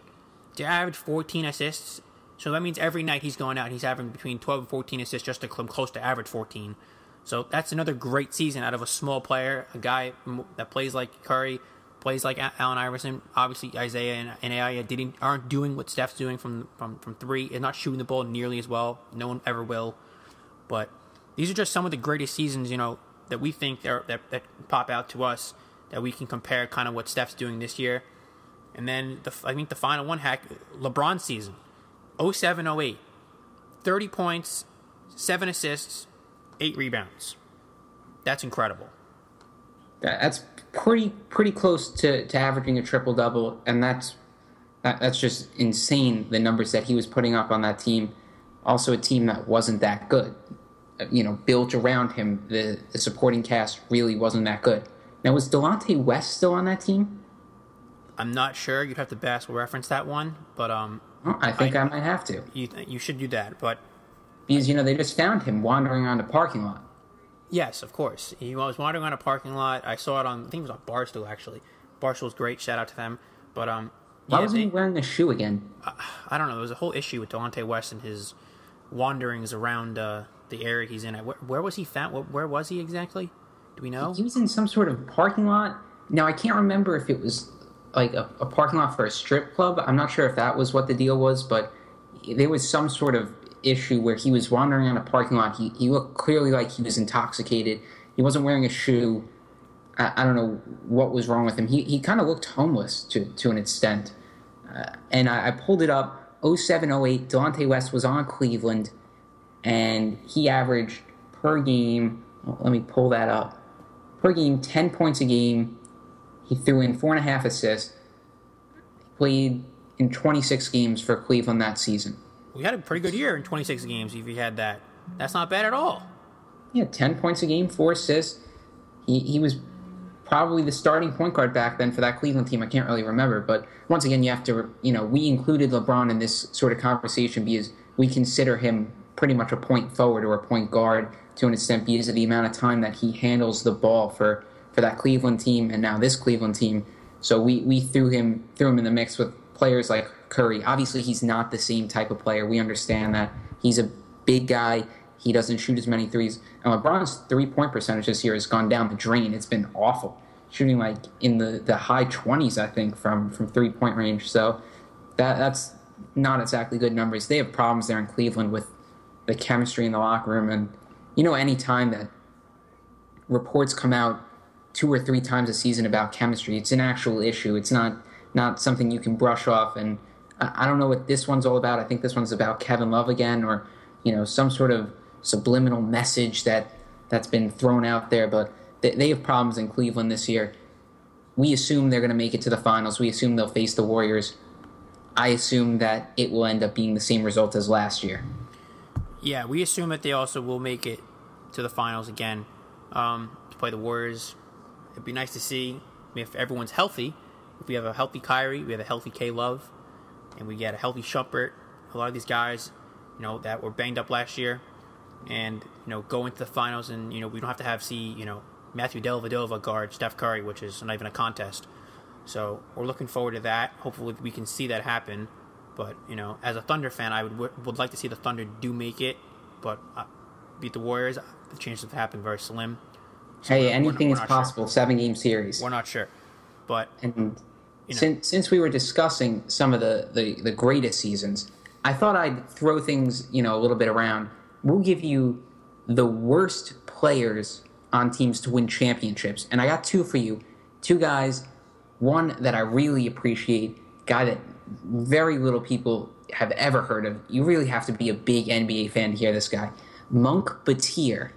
To average 14 assists, so that means every night he's going out, he's having between 12 and 14 assists just to come close to average 14. So that's another great season out of a small player, a guy that plays like Curry, plays like Allen Iverson. Obviously, Isiah and, and didn't aren't doing what Steph's doing from from from three and not shooting the ball nearly as well. No one ever will. But these are just some of the greatest seasons, you know, that we think are, that that pop out to us that we can compare kind of what Steph's doing this year. And then the, I think the final one hack LeBron season 07 08 30 points, 7 assists, 8 rebounds. That's incredible. That's pretty pretty close to, to averaging a triple double, and that's that, that's just insane. The numbers that he was putting up on that team, also a team that wasn't that good. Uh, you know, built around him, the, the supporting cast really wasn't that good. Now, was Delonte West still on that team? I'm not sure. You'd have to basketball reference that one, but um, well, I think I, I, might have to. You you should do that, but because you know they just found him wandering around a parking lot. Yes, of course. He was wandering around a parking lot. I saw it on. I think it was on Barstool actually. Barstool's great. Shout out to them. But um, why yeah, wasn't they, he wearing a shoe again? Uh, I don't know. There was a whole issue with Delonte West and his wanderings around uh, the area he's in. Where, where was he found? Where, where, was he exactly? Do we know? He was in some sort of parking lot. Now I can't remember if it was like a, a parking lot for a strip club. I'm not sure if that was what the deal was, but there was some sort of issue where he was wandering on a parking lot. He, he looked clearly like he was intoxicated. He wasn't wearing a shoe. I, I don't know what was wrong with him. He, he kind of looked homeless to, to an extent. Uh, and I, I, pulled it up 07 08. Delonte West was on Cleveland, and he averaged per game, let me pull that up, per game, 10 points a game. He threw in four and a half assists. He played in 26 games for Cleveland that season. We had a pretty good year in 26 games if you had that. That's not bad at all. Yeah, 10 points a game, four assists. He, he was probably the starting point guard back then for that Cleveland team. I can't really remember, but once again, you have to, you know, we included LeBron in this sort of conversation because we consider him pretty much a point forward or a point guard to an extent because of the amount of time that he handles the ball for, for that Cleveland team and now this Cleveland team. So we, we threw him threw him in the mix with players like Curry. Obviously, he's not the same type of player. We understand that he's a big guy. He doesn't shoot as many threes. And LeBron's three point percentage this year has gone down the drain. It's been awful, shooting like in the, the high twenties, I think, from from three point range. So that that's not exactly good numbers. They have problems there in Cleveland with the chemistry in the locker room, and you know, any time that reports come out two or three times a season about chemistry, it's an actual issue. It's not not something you can brush off. And I, don't know what this one's all about. I think this one's about Kevin Love again, or you know, some sort of subliminal message that that's been thrown out there. But they, they have problems in Cleveland this year. We assume they're going to make it to the finals. We assume they'll face the Warriors. I assume that it will end up being the same result as last year. Yeah, we assume that they also will make it to the finals again um, to play the Warriors. It'd be nice to see if everyone's healthy. We have a healthy Kyrie, we have a healthy K Love, and we get a healthy Shumpert. A lot of these guys, you know, that were banged up last year, and you know go into the finals and you know we don't have to have see you know Matthew Dellavedova guard Steph Curry, which is not even a contest. So we're looking forward to that. Hopefully we can see that happen. But you know, as a Thunder fan, I would would like to see the Thunder do make it, but uh, beat the Warriors. The chances of happening very slim. So hey, anything is possible. Sure. Seven game series. We're not sure, but and know. since since we were discussing some of the, the the greatest seasons, I thought I'd throw things you know a little bit around we'll give you the worst players on teams to win championships. And I got two for you. Two guys, one that I really appreciate, guy that very little people have ever heard of. You really have to be a big NBA fan to hear this guy. Monk Bateer.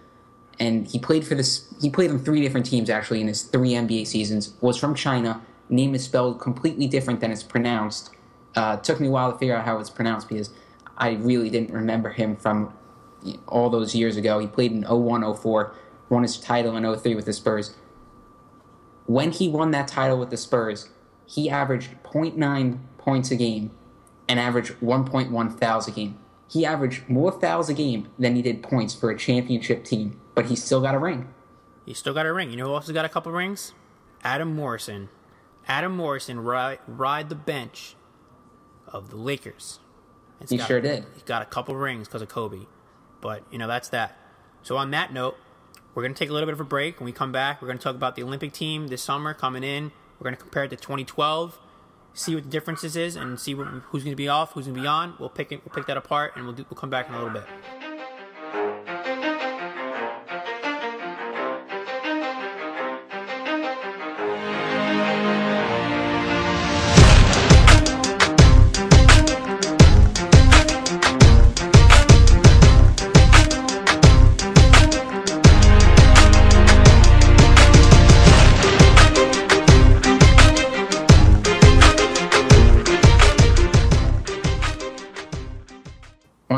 And he played for this he played on three different teams actually in his three NBA seasons, was from China. Name is spelled completely different than it's pronounced. Uh, took me a while to figure out how it's pronounced because I really didn't remember him from all those years ago. He played in 01, 04, won his title in 03 with the Spurs. When he won that title with the Spurs, he averaged 0.9 points a game and averaged 1.1 fouls a game. He averaged more fouls a game than he did points for a championship team, but he still got a ring. He still got a ring. You know who else got a couple rings? Adam Morrison. Adam Morrison ride, ride the bench of the Lakers. he sure did. He got a couple rings because of Kobe. But, you know, that's that. So, on that note, we're going to take a little bit of a break. When we come back, we're going to talk about the Olympic team this summer coming in. We're going to compare it to 2012, see what the differences is, and see who's going to be off, who's going to be on. We'll pick it, we'll pick that apart, and we'll do, we'll come back in a little bit.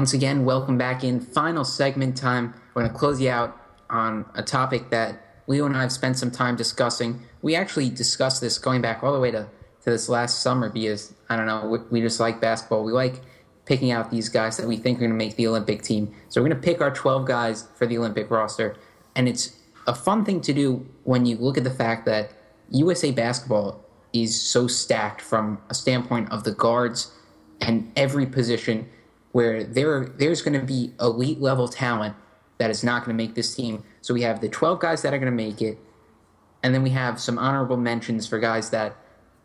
Once again, welcome back in. Final segment time. We're going to close you out on a topic that Leo and I have spent some time discussing. We actually discussed this going back all the way to, to this last summer because, I don't know, we, we just like basketball. We like picking out these guys that we think are going to make the Olympic team. So we're going to pick our 12 guys for the Olympic roster. And it's a fun thing to do when you look at the fact that USA basketball is so stacked from a standpoint of the guards and every position where there there's going to be elite level talent that is not going to make this team. So we have the 12 guys that are going to make it, and then we have some honorable mentions for guys that,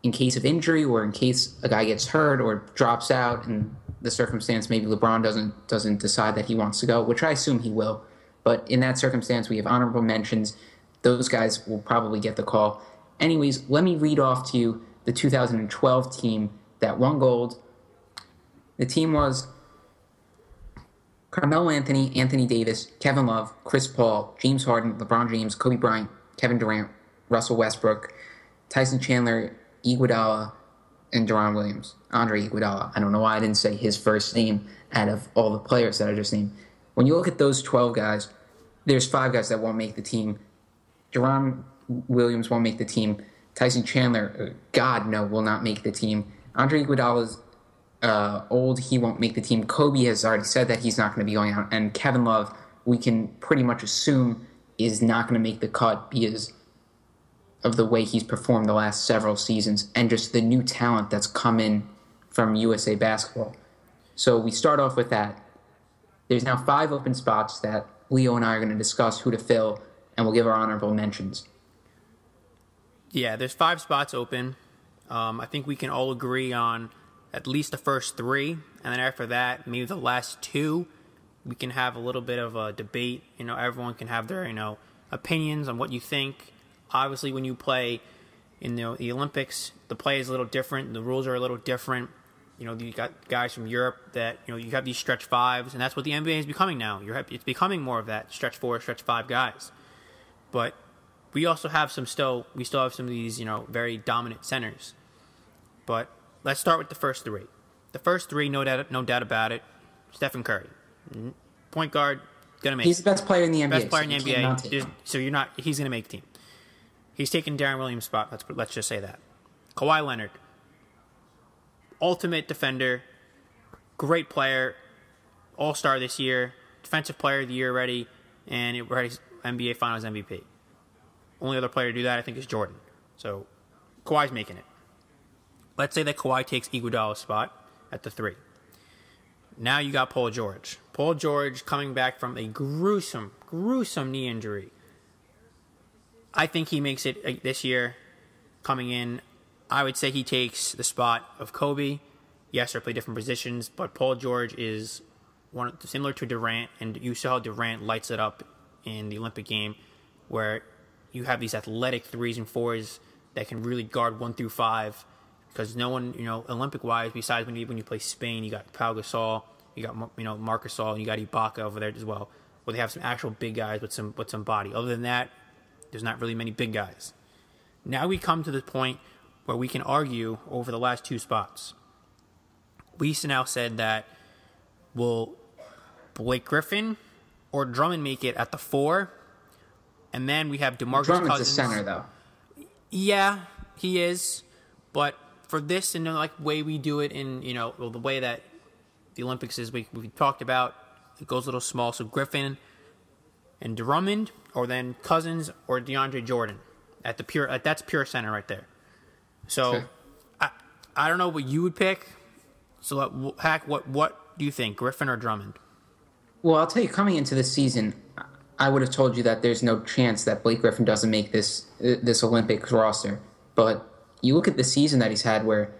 in case of injury or in case a guy gets hurt or drops out, and the circumstance maybe LeBron doesn't doesn't decide that he wants to go, which I assume he will. But in that circumstance, we have honorable mentions. those guys will probably get the call. Anyways, let me read off to you the 2012 team that won gold. The team was Carmelo Anthony, Anthony Davis, Kevin Love, Chris Paul, James Harden, LeBron James, Kobe Bryant, Kevin Durant, Russell Westbrook, Tyson Chandler, Iguodala, and Deron Williams. Andre Iguodala. I don't know why I didn't say his first name out of all the players that I just named. When you look at those 12 guys, there's five guys that won't make the team. Deron Williams won't make the team. Tyson Chandler, God no, will not make the team. Andre Iguodala's uh, old. He won't make the team. Kobe has already said that he's not going to be going out. And Kevin Love, we can pretty much assume, is not going to make the cut because of the way he's performed the last several seasons and just the new talent that's come in from USA basketball. So we start off with that. There's now five open spots that Leo and I are going to discuss who to fill, and we'll give our honorable mentions. Yeah, there's five spots open. Um, I think we can all agree on at least the first three, and then after that, maybe the last two, we can have a little bit of a debate. You know, everyone can have their you know opinions on what you think. Obviously, when you play in the, the Olympics, the play is a little different. The rules are a little different. You know, you got guys from Europe that you know you have these stretch fives, and that's what the NBA is becoming now. You're it's becoming more of that stretch four, stretch five guys. But we also have some still we still have some of these you know very dominant centers. But let's start with the first three. The first three, no doubt, no doubt about it. Stephen Curry, mm, point guard, gonna make. He's the best player in the NBA. Best player so in the you can't not take NBA. So you're not. He's gonna make the team. He's taking Deron Williams' spot. Let's let's just say that. Kawhi Leonard, ultimate defender, great player, All Star this year, Defensive Player of the Year already, and it already NBA Finals MVP. Only other player to do that, I think, is Jordan. So Kawhi's making it. Let's say that Kawhi takes Iguodala's spot at the three. Now you got Paul George. Paul George coming back from a gruesome, gruesome knee injury. I think he makes it uh, this year. Coming in, I would say he takes the spot of Kobe. Yes, they play different positions, but Paul George is one similar to Durant, and you saw how Durant lights it up in the Olympic game, where you have these athletic threes and fours that can really guard one through five. Because no one, you know, Olympic wise, besides when you when you play Spain, you got Pau Gasol, you got you know Marcus Gasol, and you got Ibaka over there as well, where they have some actual big guys with some with some body. Other than that, there's not really many big guys. Now we come to the point where we can argue over the last two spots. We now said that will Blake Griffin or Drummond make it at the four, and then we have Demarcus Drummond's the Cousins. center, though. Yeah, he is. But for this and the like way we do it in you know well, the way that the Olympics is, we we talked about it goes a little small. So Griffin and Drummond, or then Cousins or DeAndre Jordan at the pure. At, that's pure center right there. So Okay. I I don't know what you would pick. So uh, hack what what do you think, Griffin or Drummond? Well, I'll tell you, coming into this season, I would have told you that there's no chance that Blake Griffin doesn't make this uh, this Olympics roster. But you look at the season that he's had, where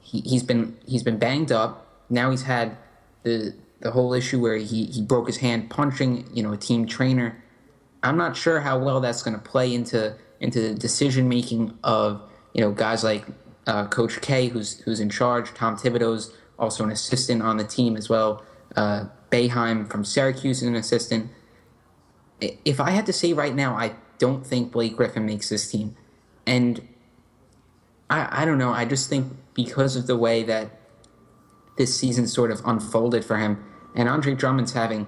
he, he's been he's been banged up. Now he's had the the whole issue where he, he broke his hand punching, you know, a team trainer. I'm not sure how well that's going to play into into the decision making of you know guys like uh, Coach K, who's who's in charge. Tom Thibodeau's also an assistant on the team as well. Uh, Boeheim from Syracuse is an assistant. If I had to say right now, I don't think Blake Griffin makes this team, and I I don't know. I just think because of the way that this season sort of unfolded for him, and Andre Drummond's having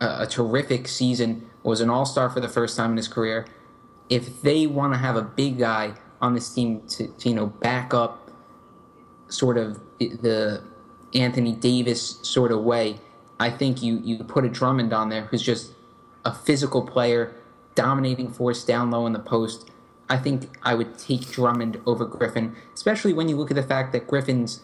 a, a terrific season, was an All Star for the first time in his career. If they want to have a big guy on this team to, to you know back up sort of the Anthony Davis sort of way, I think you you put a Drummond on there who's just a physical player, dominating force down low in the post. I think I would take Drummond over Griffin, especially when you look at the fact that Griffin's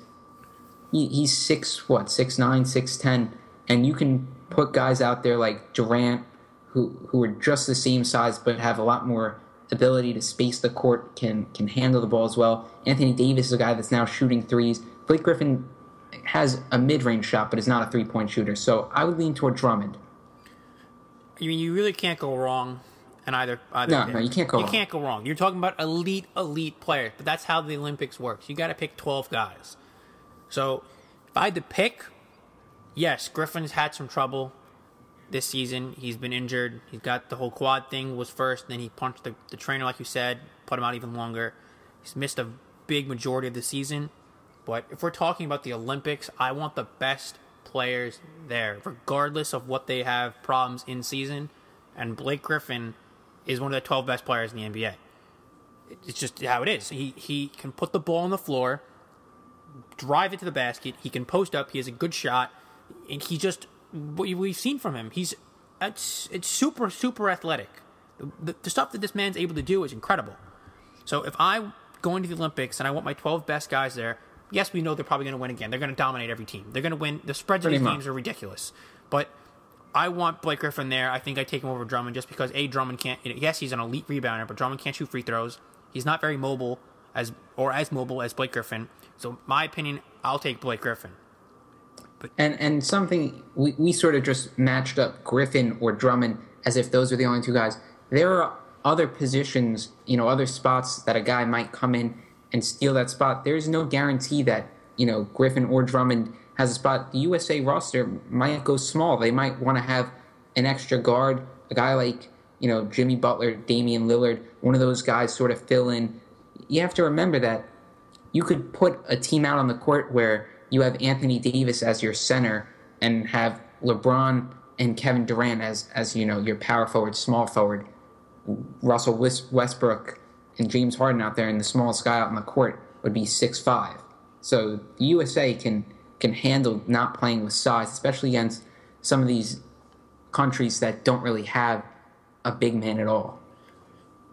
he, he's six what six nine six ten, and you can put guys out there like Durant who who are just the same size but have a lot more ability to space the court, can can handle the ball as well. Anthony Davis is a guy that's now shooting threes. Blake Griffin has a mid range shot but is not a three point shooter, so I would lean toward Drummond. I mean, you really can't go wrong and either either No, no, you can't go You wrong. can't go wrong. You're talking about elite, elite players, but that's how the Olympics works. You got to pick 12 guys. So if I had to pick, yes, Griffin's had some trouble this season. He's been injured. He's got the whole quad thing was first, then he punched the, the trainer, like you said, put him out even longer. He's missed a big majority of the season. But if we're talking about the Olympics, I want the best players there, regardless of what they have problems in season. And Blake Griffin is one of the 12 best players in the NBA. It's just how it is. He he can put the ball on the floor, drive it to the basket. He can post up. He has a good shot, and he just what we've seen from him. He's it's it's super super athletic. The, the, stuff that this man's able to do is incredible. So if I go into the Olympics and I want my 12 best guys there, yes, we know they're probably going to win again. They're going to dominate every team. They're going to win. The spreads of these much. games are ridiculous. But I want Blake Griffin there. I think I take him over Drummond just because a Drummond can't. Yes, he's an elite rebounder, but Drummond can't shoot free throws. He's not very mobile as or as mobile as Blake Griffin. So my opinion, I'll take Blake Griffin. And and something we, we sort of just matched up Griffin or Drummond as if those are the only two guys. There are other positions, you know, other spots that a guy might come in and steal that spot. There's no guarantee that, you know, Griffin or Drummond has a spot. The USA roster might go small. They might want to have an extra guard, a guy like, you know, Jimmy Butler, Damian Lillard, one of those guys sort of fill in. You have to remember that you could put a team out on the court where you have Anthony Davis as your center and have LeBron and Kevin Durant as as you know your power forward, small forward, Russell Westbrook and James Harden out there, and the smallest guy out on the court would be six five. So the USA can can handle not playing with size, especially against some of these countries that don't really have a big man at all.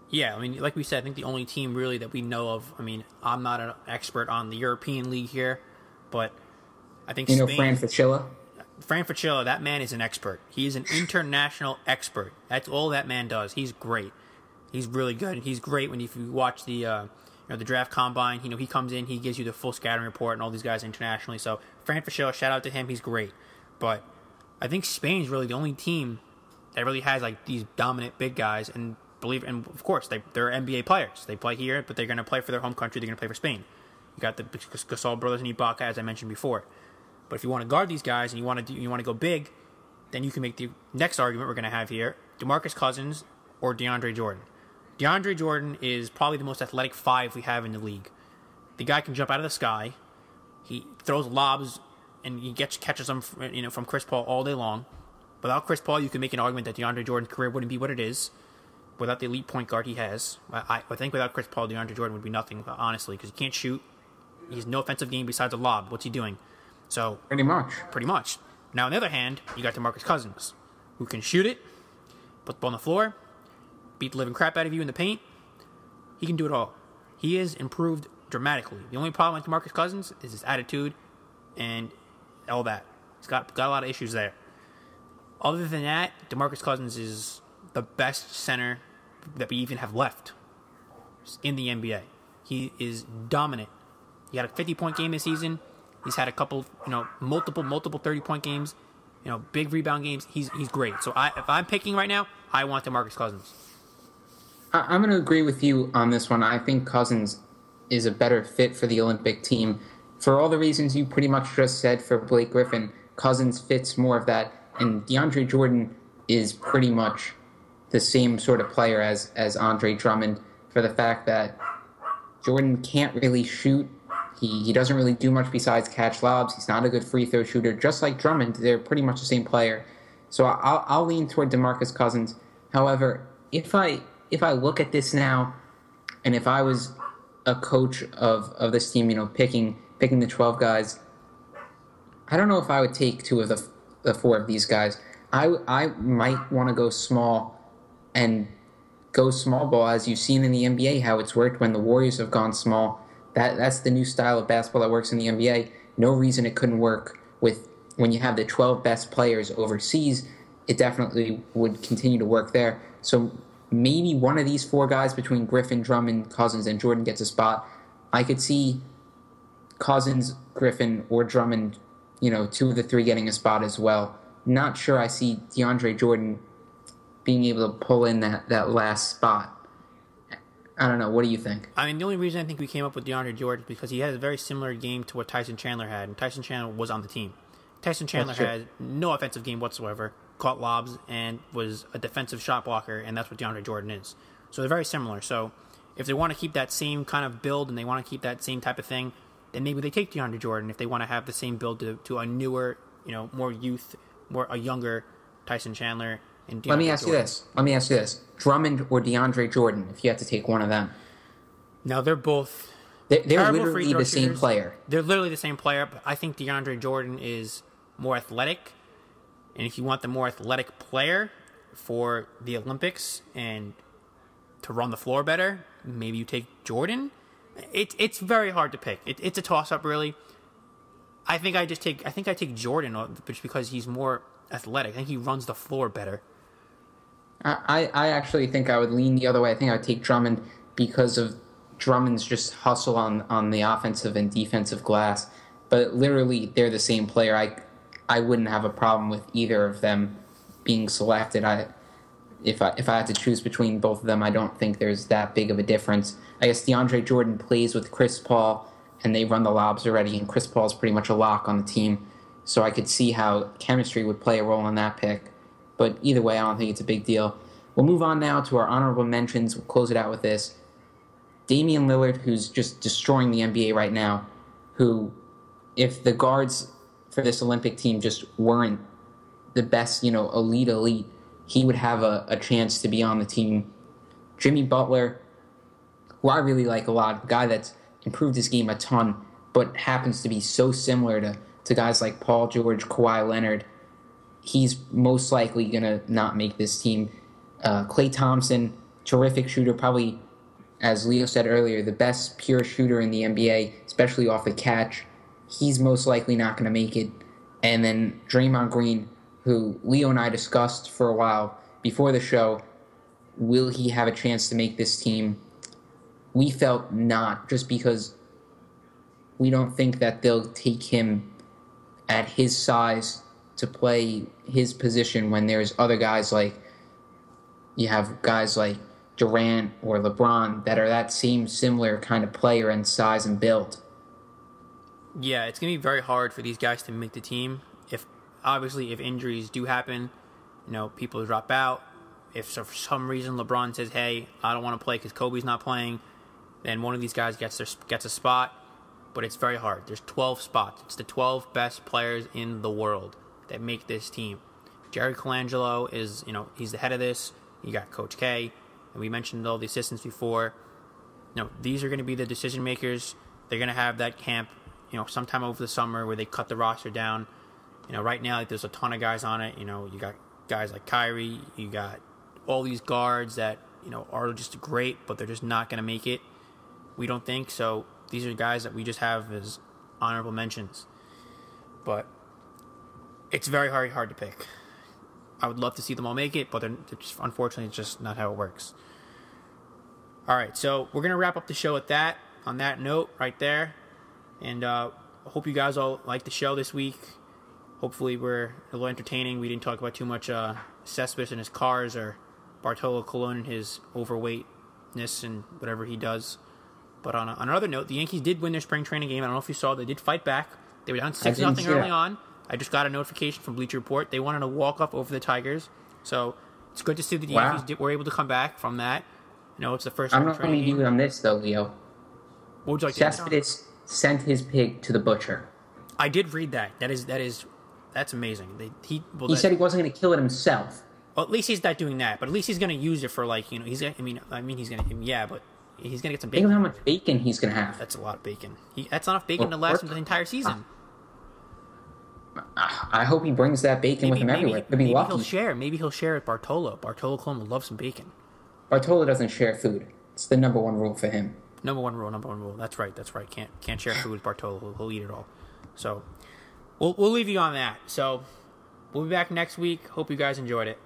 Yeah, I mean, like we said, I think the only team really that we know of. I mean, I'm not an expert on the European League here, but I think You know, Spain, Fran Fraschilla. Fran Fraschilla, that man is an expert. He is an international expert. That's all that man does. He's great. He's really good. He's great when if you watch the uh, you know the draft combine. You know he comes in, he gives you the full scouting report and all these guys internationally. So Fran Fraschilla, shout out to him. He's great. But I think Spain's really the only team that really has like these dominant big guys and believe and of course they they're NBA players. They play here, but they're going to play for their home country. They're going to play for Spain. You got the Gasol brothers and Ibaka, as I mentioned before. But if you want to guard these guys and you want to do, you want to go big, then you can make the next argument we're going to have here: DeMarcus Cousins or DeAndre Jordan. DeAndre Jordan is probably the most athletic five we have in the league. The guy can jump out of the sky. He throws lobs and he gets catches them, from, you know, from Chris Paul all day long. Without Chris Paul, you can make an argument that DeAndre Jordan's career wouldn't be what it is. Without the elite point guard he has, I, I think without Chris Paul, DeAndre Jordan would be nothing, honestly, because he can't shoot. He has no offensive game besides a lob. What's he doing? So Pretty much. pretty much. Now, on the other hand, you got DeMarcus Cousins, who can shoot it, put the ball on the floor, beat the living crap out of you in the paint. He can do it all. He is improved dramatically. The only problem with DeMarcus Cousins is his attitude and all that. He's got got a lot of issues there. Other than that, DeMarcus Cousins is the best center that we even have left in the NBA. He is dominant. He had a 50 point game this season. He's had a couple, you know, multiple, multiple 30 point games, you know, big rebound games. He's he's great. So I, if I'm picking right now, I want DeMarcus Cousins. I- I'm going to agree with you on this one. I think Cousins is a better fit for the Olympic team. For all the reasons you pretty much just said for Blake Griffin, Cousins fits more of that. And DeAndre Jordan is pretty much the same sort of player as, as Andre Drummond for the fact that Jordan can't really shoot. He, he doesn't really do much besides catch lobs. He's not a good free throw shooter. Just like Drummond, they're pretty much the same player. So I'll, I'll lean toward DeMarcus Cousins. However, if I if I look at this now, and if I was a coach of, of this team, you know, picking picking the twelve guys, I don't know if I would take two of the, the four of these guys. I I might want to go small and go small ball as you've seen in the NBA how it's worked when the Warriors have gone small. That that's the new style of basketball that works in the NBA. No reason it couldn't work with when you have the 12 best players overseas. It definitely would continue to work there. So maybe one of these four guys between Griffin, Drummond, Cousins, and Jordan gets a spot. I could see Cousins, Griffin, or Drummond, you know, two of the three getting a spot as well. Not sure I see DeAndre Jordan being able to pull in that, that last spot. I don't know. What do you think? I mean, the only reason I think we came up with DeAndre Jordan is because he had a very similar game to what Tyson Chandler had, and Tyson Chandler was on the team. Tyson Chandler had no offensive game whatsoever, caught lobs, and was a defensive shot blocker, and that's what DeAndre Jordan is. So they're very similar. So if they want to keep that same kind of build and they want to keep that same type of thing, then maybe they take DeAndre Jordan. If they want to have the same build to, to a newer, you know, more youth, more a younger Tyson Chandler. And DeAndre Let me ask Jordan. you this. Let me ask you this: Drummond or DeAndre Jordan? If you had to take one of them, Now they're both they're, they're literally the same player. They're literally the same player, but I think DeAndre Jordan is more athletic. And if you want the more athletic player for the Olympics and to run the floor better, maybe you take Jordan. It, it's very hard to pick. It, it's a toss up, really. I think I just take. I think I take Jordan uh, just because he's more athletic. I think he runs the floor better. I, I actually think I would lean the other way. I think I would take Drummond because of Drummond's just hustle on, on the offensive and defensive glass. But literally, they're the same player. I I wouldn't have a problem with either of them being selected. I if I if I had to choose between both of them, I don't think there's that big of a difference. I guess DeAndre Jordan plays with Chris Paul, and they run the lobs already, and Chris Paul's pretty much a lock on the team. So I could see how chemistry would play a role in that pick. But either way, I don't think it's a big deal. We'll move on now to our honorable mentions. We'll close it out with this. Damian Lillard, who's just destroying the NBA right now, who, if the guards for this Olympic team just weren't the best, you know, elite, elite, he would have a, a chance to be on the team. Jimmy Butler, who I really like a lot, a guy that's improved his game a ton, but happens to be so similar to, to guys like Paul George, Kawhi Leonard. He's most likely going to not make this team. Uh, Klay Thompson, terrific shooter, probably, as Leo said earlier, the best pure shooter in the NBA, especially off the catch. He's most likely not going to make it. And then Draymond Green, who Leo and I discussed for a while before the show, will he have a chance to make this team? We felt not, just because we don't think that they'll take him at his size to play his position when there's other guys like you have guys like Durant or LeBron that are that same similar kind of player and size and build. Yeah, it's gonna be very hard for these guys to make the team. If obviously if injuries do happen, you know people drop out. If for some reason LeBron says, "Hey, I don't want to play because Kobe's not playing," then one of these guys gets their gets a spot. But it's very hard. There's 12 spots. It's the 12 best players in the world that make this team. Jerry Colangelo is, you know, he's the head of this. You got Coach K, and we mentioned all the assistants before. You know, these are going to be the decision makers. They're going to have that camp, you know, sometime over the summer where they cut the roster down. You know, right now like, there's a ton of guys on it. You know, you got guys like Kyrie, you got all these guards that you know are just great, but they're just not going to make it. We don't think so. These are guys that we just have as honorable mentions, but it's very hard hard to pick. I would love to see them all make it, but they're, it's, unfortunately, it's just not how it works. All right, so we're gonna wrap up the show at that. On that note, right there, and uh, hope you guys all like the show this week. Hopefully, we're a little entertaining. We didn't talk about too much uh, Cespedes and his cars or Bartolo Colon and his overweightness and whatever he does. But on, a, on another note, the Yankees did win their spring training game. I don't know if you saw. They did fight back. They were down six didn't nothing early that. on. I just got a notification from Bleacher Report. They wanted to walk off over the Tigers. So it's good to see that the Wow. Yankees did, were able to come back from that. You know, it's the first I'm not going to you on this though, Leo. What would you like to add, Sean? Cespedes sent his pig to the butcher. I did read that. That is that is that's amazing. They, he well, He that- said he wasn't going to kill it himself. well, at least he's not doing that. But at least he's going to use it for like you know he's. Gonna, I mean I mean he's going to yeah, but he's going to get some bacon. Think of how much bacon he's going to have. That's a lot of bacon. He, that's enough bacon Well, to last him the entire season. Ah, ah, I hope he brings that bacon with him everywhere. He'll maybe he'll share. Maybe he'll share with Bartolo. Bartolo Colon would love some bacon. Bartolo doesn't share food. It's the number one rule for him. Number one rule. Number one rule. That's right. That's right. Can't can't share food with Bartolo. He'll, he'll eat it all. So we'll we'll leave you on that. So we'll be back next week. Hope you guys enjoyed it.